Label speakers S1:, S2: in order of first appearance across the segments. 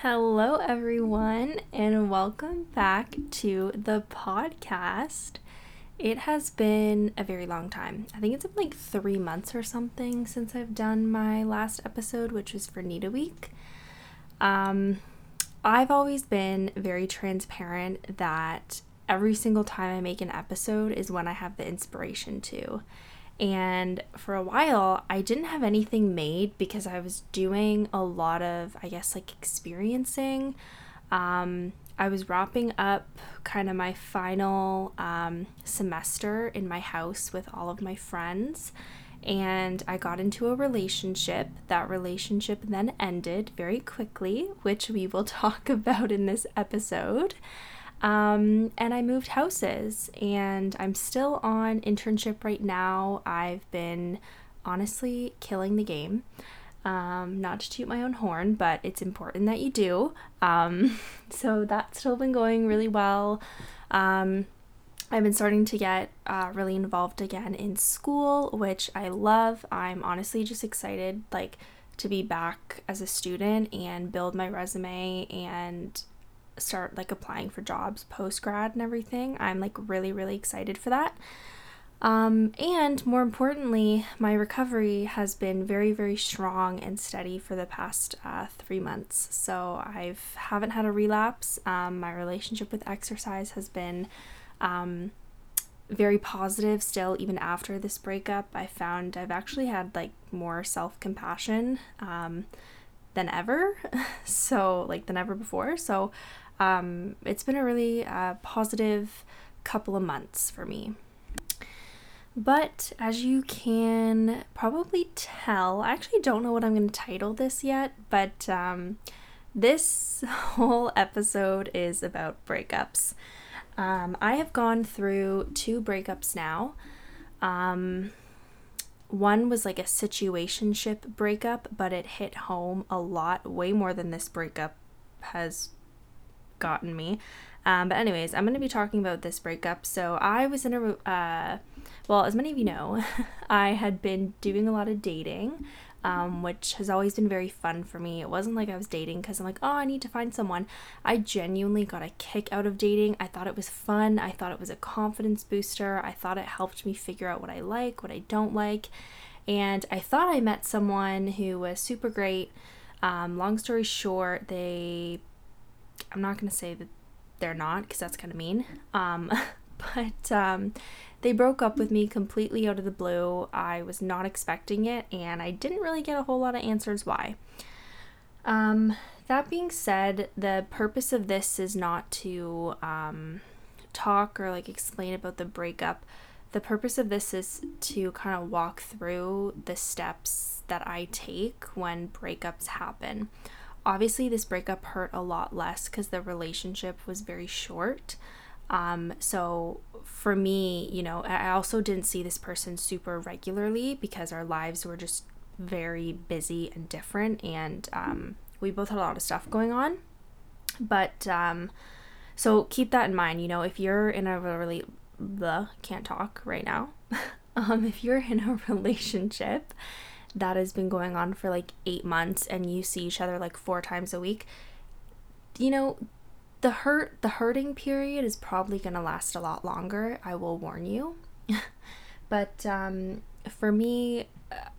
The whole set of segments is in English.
S1: Hello, everyone, and welcome back to the podcast. It has been a very long time. I think it's been like three months or something since I've done my last episode, which was for NEDA Week. Um, I've always been very transparent that every single time I make an episode is when I have the inspiration to. And for a while, I didn't have anything made because I was doing a lot of, I guess, like experiencing. Um, I was wrapping up kind of my final um, semester in my house with all of my friends. And I got into a relationship. That relationship then ended very quickly, which we will talk about in this episode. Um, and I moved houses, and I'm still on internship right now. I've been honestly killing the game. Um, not to toot my own horn, but it's important that you do. Um, so that's still been going really well. Um, I've been starting to get uh, really involved again in school, which I love. I'm honestly just excited, like, to be back as a student and build my resume and start like applying for jobs post grad and everything. I'm like really, really excited for that. Um, and more importantly, my recovery has been very, very strong and steady for the past uh, three months. So I've haven't had a relapse. Um, my relationship with exercise has been um, very positive still, even after this breakup. I found I've actually had like more self compassion um, than ever. so, like, than ever before. So, um, it's been a really uh, positive couple of months for me. But as you can probably tell, I actually don't know what I'm going to title this yet, but um, this whole episode is about breakups. Um, I have gone through two breakups now. Um, one was like a situationship breakup, but it hit home a lot, way more than this breakup has gotten me. Um, but anyways, I'm going to be talking about this breakup. So I was in a, uh, well, as many of you know, I had been doing a lot of dating, um, which has always been very fun for me. It wasn't like I was dating because I'm like, oh, I need to find someone. I genuinely got a kick out of dating. I thought it was fun. I thought it was a confidence booster. I thought it helped me figure out what I like, what I don't like. And I thought I met someone who was super great. Um, long story short, they I'm not going to say that they're not because that's kind of mean. Um, but um, they broke up with me completely out of the blue. I was not expecting it, and I didn't really get a whole lot of answers why. Um, that being said, the purpose of this is not to um, talk or like explain about the breakup. The purpose of this is to kind of walk through the steps that I take when breakups happen. Obviously, this breakup hurt a lot less because the relationship was very short. Um, so for me, you know, I also didn't see this person super regularly because our lives were just very busy and different, and um, we both had a lot of stuff going on. But um, so keep that in mind. You know, if you're in a really the can't talk right now. um, if you're in a relationship that has been going on for like eight months and you see each other like four times a week, you know, the hurt, the hurting period is probably going to last a lot longer. I will warn you. but um, for me,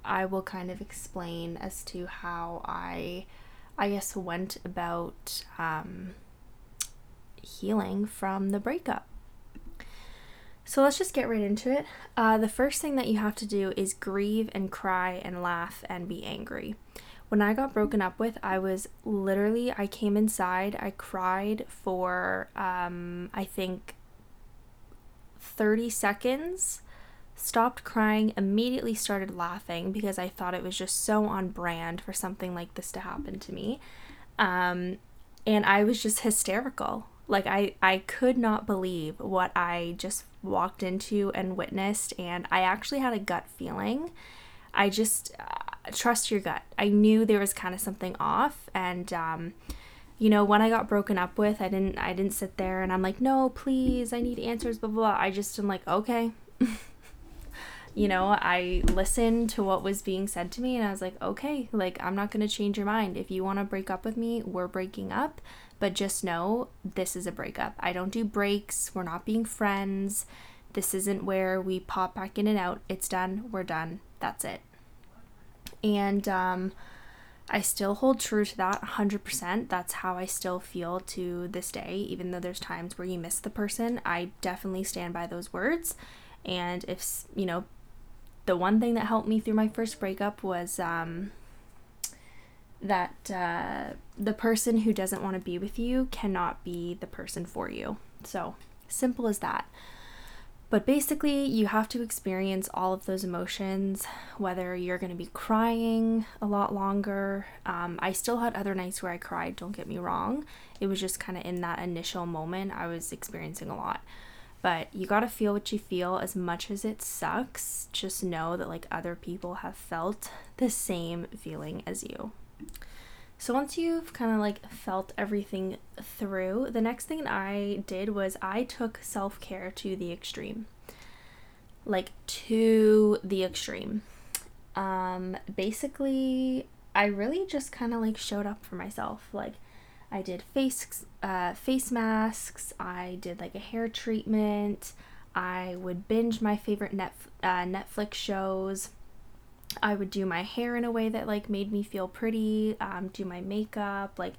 S1: I will kind of explain as to how I, I guess, went about um, healing from the breakup. So let's just get right into it. Uh, the first thing that you have to do is grieve and cry and laugh and be angry. When I got broken up with, I was literally, I came inside, I cried for, um, I think, 30 seconds, stopped crying, immediately started laughing because I thought it was just so on brand for something like this to happen to me. Um, and I was just hysterical. Like I I could not believe what I just walked into and witnessed and I actually had a gut feeling. I just uh, trust your gut. I knew there was kind of something off and um you know, when I got broken up with, I didn't I didn't sit there and I'm like, "No, please, I need answers blah blah." blah. I just am like, "Okay." you know, I listened to what was being said to me and I was like, okay, like I'm not going to change your mind. If you want to break up with me, we're breaking up. But just know this is a breakup. I don't do breaks. We're not being friends. This isn't where we pop back in and out. It's done. We're done. That's it. And um, I still hold true to that 100%. That's how I still feel to this day, even though there's times where you miss the person. I definitely stand by those words. And if, you know, the one thing that helped me through my first breakup was um, that uh, the person who doesn't want to be with you cannot be the person for you. So, simple as that. But basically, you have to experience all of those emotions, whether you're going to be crying a lot longer. Um, I still had other nights where I cried, don't get me wrong. It was just kind of in that initial moment, I was experiencing a lot. But you got to feel what you feel as much as it sucks. Just know that like other people have felt the same feeling as you. So once you've kind of like felt everything through, the next thing I did was I took self-care to the extreme. Like to the extreme. Um basically I really just kind of like showed up for myself. Like I did face uh, face masks. I did like a hair treatment. I would binge my favorite net uh, Netflix shows. I would do my hair in a way that like made me feel pretty. Um, do my makeup. Like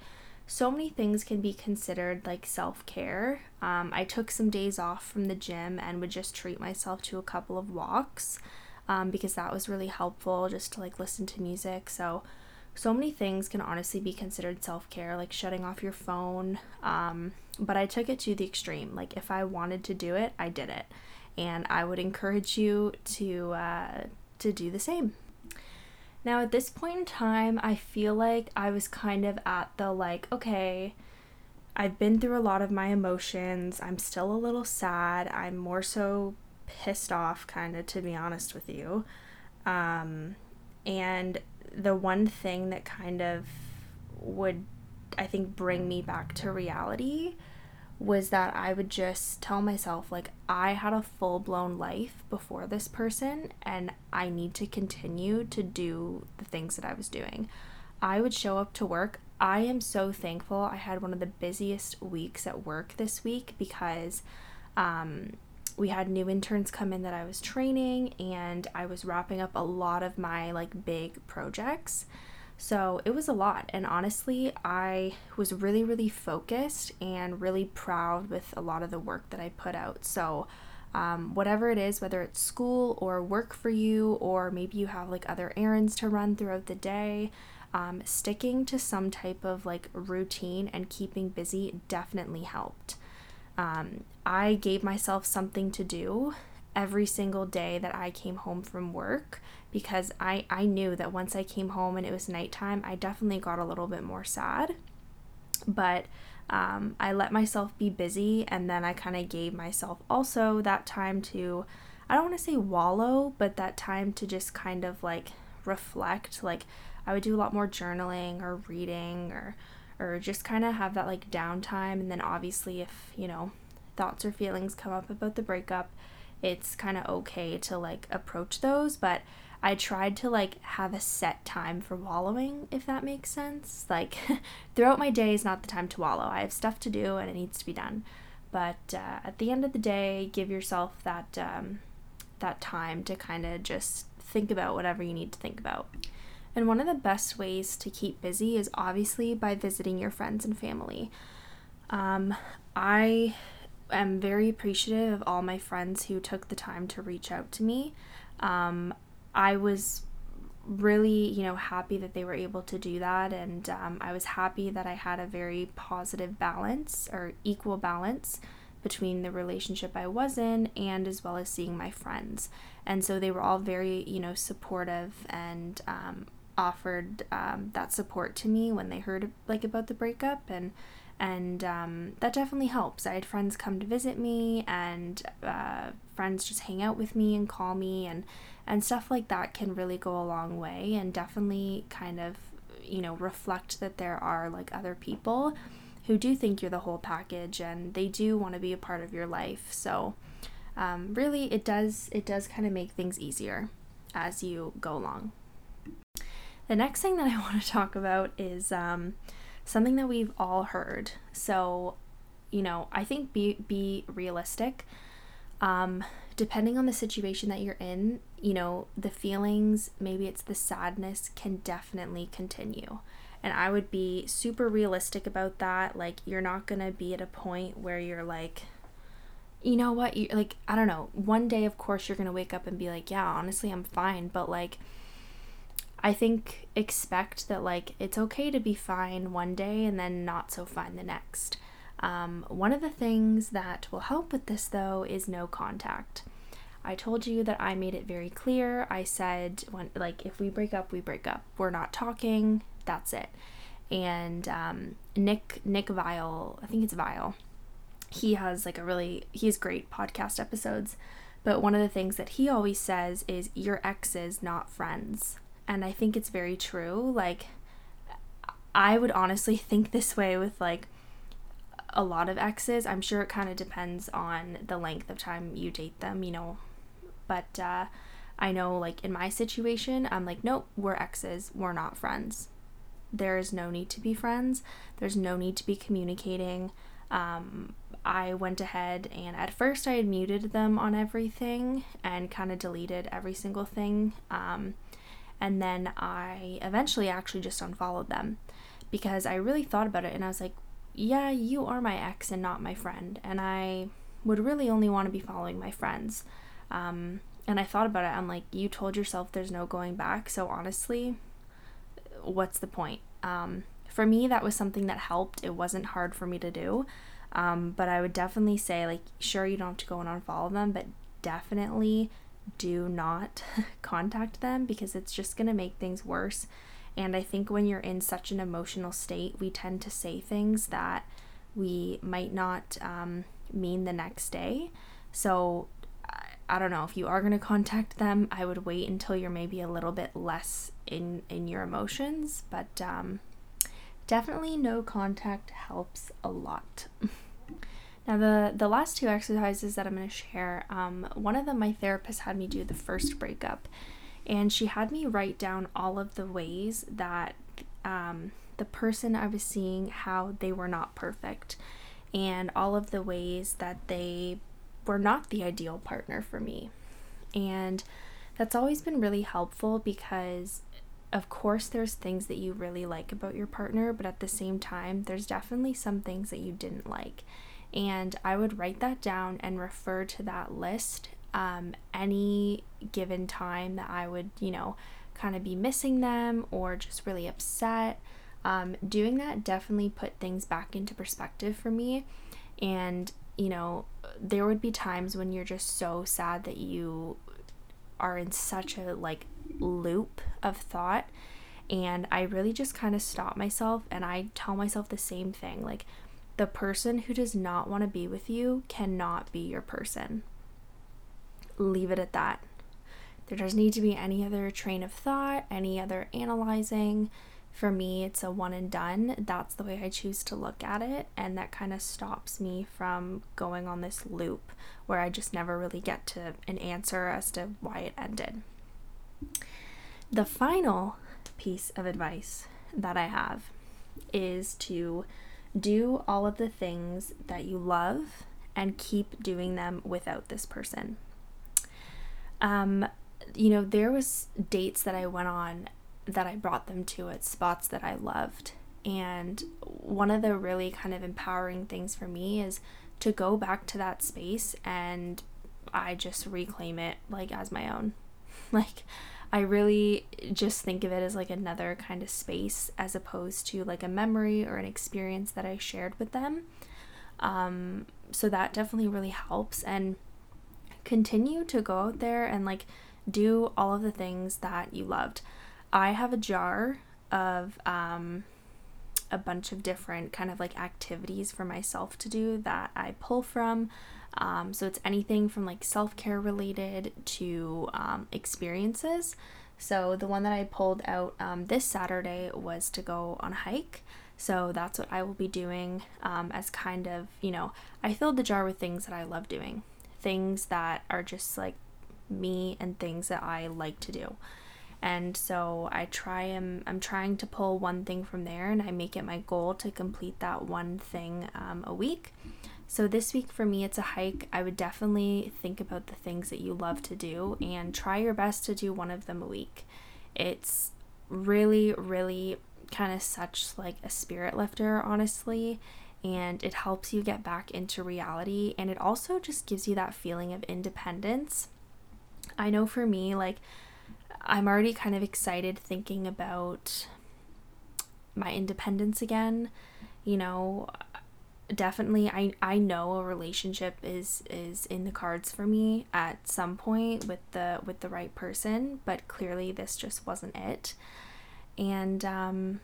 S1: so many things can be considered like self care. Um, I took some days off from the gym and would just treat myself to a couple of walks um, because that was really helpful just to like listen to music. So so many things can honestly be considered self care, like shutting off your phone. Um, but I took it to the extreme. Like, if I wanted to do it, I did it. And I would encourage you to, uh, to do the same. Now, at this point in time, I feel like I was kind of at the like, okay, I've been through a lot of my emotions. I'm still a little sad. I'm more so pissed off, kind of, to be honest with you. Um, and the one thing that kind of would, I think, bring me back to reality was that I would just tell myself, like, I had a full blown life before this person, and I need to continue to do the things that I was doing. I would show up to work. I am so thankful. I had one of the busiest weeks at work this week because um, we had new interns come in that I was training and I was wrapping up a lot of my like big projects. So it was a lot. And honestly, I was really, really focused and really proud with a lot of the work that I put out. So, um, whatever it is, whether it's school or work for you, or maybe you have like other errands to run throughout the day, um, sticking to some type of like routine and keeping busy definitely helped. Um, I gave myself something to do every single day that I came home from work because I, I knew that once I came home and it was nighttime, I definitely got a little bit more sad. But um, I let myself be busy and then I kind of gave myself also that time to, I don't want to say wallow, but that time to just kind of like reflect. Like I would do a lot more journaling or reading or or just kind of have that like downtime and then obviously if you know thoughts or feelings come up about the breakup it's kind of okay to like approach those but i tried to like have a set time for wallowing if that makes sense like throughout my day is not the time to wallow i have stuff to do and it needs to be done but uh, at the end of the day give yourself that um, that time to kind of just think about whatever you need to think about and one of the best ways to keep busy is obviously by visiting your friends and family. Um, I am very appreciative of all my friends who took the time to reach out to me. Um, I was really, you know, happy that they were able to do that, and um, I was happy that I had a very positive balance or equal balance between the relationship I was in and as well as seeing my friends. And so they were all very, you know, supportive and um, offered um, that support to me when they heard like about the breakup and and um, that definitely helps. I had friends come to visit me and uh, friends just hang out with me and call me and and stuff like that can really go a long way and definitely kind of you know reflect that there are like other people who do think you're the whole package and they do want to be a part of your life. So um, really it does it does kind of make things easier as you go along. The next thing that I want to talk about is um, something that we've all heard. So, you know, I think be be realistic. Um, depending on the situation that you're in, you know, the feelings, maybe it's the sadness, can definitely continue. And I would be super realistic about that. Like, you're not gonna be at a point where you're like, you know what, you like, I don't know. One day, of course, you're gonna wake up and be like, yeah, honestly, I'm fine. But like, I think expect that like it's okay to be fine one day and then not so fine the next. Um, one of the things that will help with this though is no contact. I told you that I made it very clear. I said when like if we break up, we break up. We're not talking. That's it. And um, Nick Nick Viall, I think it's Viall. He has like a really he has great podcast episodes. But one of the things that he always says is your exes, not friends and I think it's very true. Like, I would honestly think this way with like a lot of exes. I'm sure it kind of depends on the length of time you date them, you know. But uh, I know, like, in my situation, I'm like, nope, we're exes, we're not friends. There is no need to be friends, there's no need to be communicating. Um, I went ahead and at first I had muted them on everything and kind of deleted every single thing. Um, and then I eventually actually just unfollowed them because I really thought about it and I was like, yeah, you are my ex and not my friend. And I would really only want to be following my friends. Um, and I thought about it. I'm like, you told yourself there's no going back. So honestly, what's the point? Um, for me, that was something that helped. It wasn't hard for me to do. Um, but I would definitely say, like, sure, you don't have to go and unfollow them, but definitely do not contact them because it's just going to make things worse. And I think when you're in such an emotional state, we tend to say things that we might not um, mean the next day. So I don't know if you are going to contact them, I would wait until you're maybe a little bit less in in your emotions, but um, definitely no contact helps a lot. Now, the, the last two exercises that I'm going to share, um, one of them my therapist had me do the first breakup, and she had me write down all of the ways that um, the person I was seeing, how they were not perfect, and all of the ways that they were not the ideal partner for me. And that's always been really helpful because of course there's things that you really like about your partner but at the same time there's definitely some things that you didn't like and I would write that down and refer to that list um, any given time that I would, you know, kind of be missing them or just really upset. Um, doing that definitely put things back into perspective for me. And, you know, there would be times when you're just so sad that you are in such a like loop of thought. And I really just kind of stop myself and I tell myself the same thing. Like, the person who does not want to be with you cannot be your person. Leave it at that. There doesn't need to be any other train of thought, any other analyzing. For me, it's a one and done. That's the way I choose to look at it. And that kind of stops me from going on this loop where I just never really get to an answer as to why it ended. The final piece of advice that I have is to do all of the things that you love and keep doing them without this person. Um, you know, there was dates that I went on that I brought them to at spots that I loved. And one of the really kind of empowering things for me is to go back to that space and I just reclaim it like as my own. Like I really just think of it as like another kind of space as opposed to like a memory or an experience that I shared with them. Um, so that definitely really helps. And continue to go out there and like do all of the things that you loved. I have a jar of um, a bunch of different kind of like activities for myself to do that I pull from. Um, so it's anything from like self care related to um, experiences. So the one that I pulled out um, this Saturday was to go on a hike. So that's what I will be doing um, as kind of, you know, I filled the jar with things that I love doing. Things that are just like me and things that I like to do. And so I try and I'm trying to pull one thing from there and I make it my goal to complete that one thing um, a week. So this week for me, it's a hike. I would definitely think about the things that you love to do and try your best to do one of them a week. It's really, really kind of such like a spirit lifter, honestly and it helps you get back into reality and it also just gives you that feeling of independence. I know for me like I'm already kind of excited thinking about my independence again. You know, definitely I I know a relationship is is in the cards for me at some point with the with the right person, but clearly this just wasn't it. And um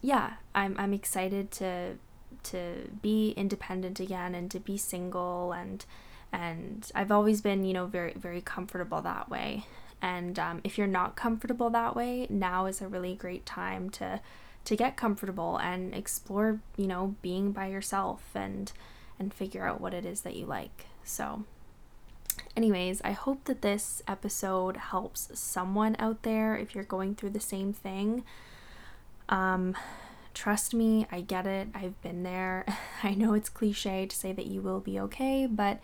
S1: yeah, I'm I'm excited to to be independent again and to be single and and I've always been you know very very comfortable that way. And um, if you're not comfortable that way now is a really great time to to get comfortable and explore you know being by yourself and and figure out what it is that you like. So anyways i hope that this episode helps someone out there if you're going through the same thing. Um Trust me, I get it. I've been there. I know it's cliche to say that you will be okay, but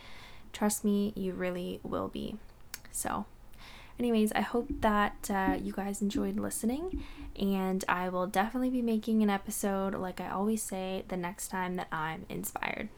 S1: trust me, you really will be. So, anyways, I hope that uh, you guys enjoyed listening, and I will definitely be making an episode, like I always say, the next time that I'm inspired.